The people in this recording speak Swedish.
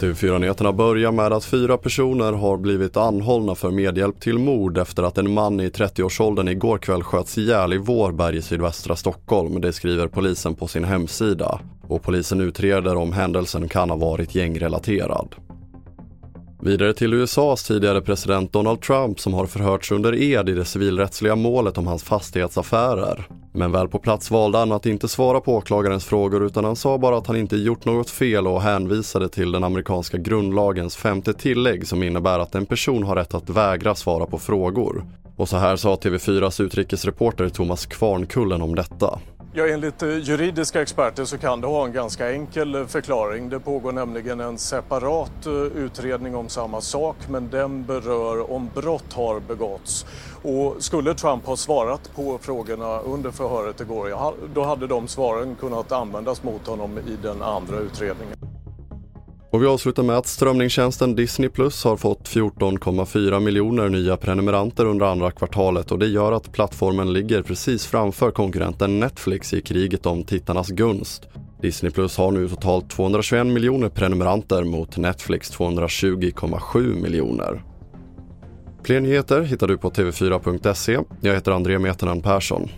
TV4-nyheterna börjar med att fyra personer har blivit anhållna för medhjälp till mord efter att en man i 30-årsåldern igår kväll sköts ihjäl i Vårberg i sydvästra Stockholm. Det skriver polisen på sin hemsida. Och polisen utreder om händelsen kan ha varit gängrelaterad. Vidare till USAs tidigare president Donald Trump som har förhörts under ed i det civilrättsliga målet om hans fastighetsaffärer. Men väl på plats valde han att inte svara på åklagarens frågor utan han sa bara att han inte gjort något fel och hänvisade till den amerikanska grundlagens femte tillägg som innebär att en person har rätt att vägra svara på frågor. Och så här sa TV4s utrikesreporter Thomas Kvarnkullen om detta. Ja, enligt eh, juridiska experter så kan det ha en ganska enkel eh, förklaring. Det pågår nämligen en separat eh, utredning om samma sak men den berör om brott har begåtts. Och skulle Trump ha svarat på frågorna under förhöret igår, då hade de svaren kunnat användas mot honom i den andra utredningen. Och vi avslutar med att strömningstjänsten Disney Plus har fått 14,4 miljoner nya prenumeranter under andra kvartalet och det gör att plattformen ligger precis framför konkurrenten Netflix i kriget om tittarnas gunst. Disney Plus har nu totalt 221 miljoner prenumeranter mot Netflix 220,7 miljoner. Fler nyheter hittar du på tv4.se. Jag heter André Metenen Persson.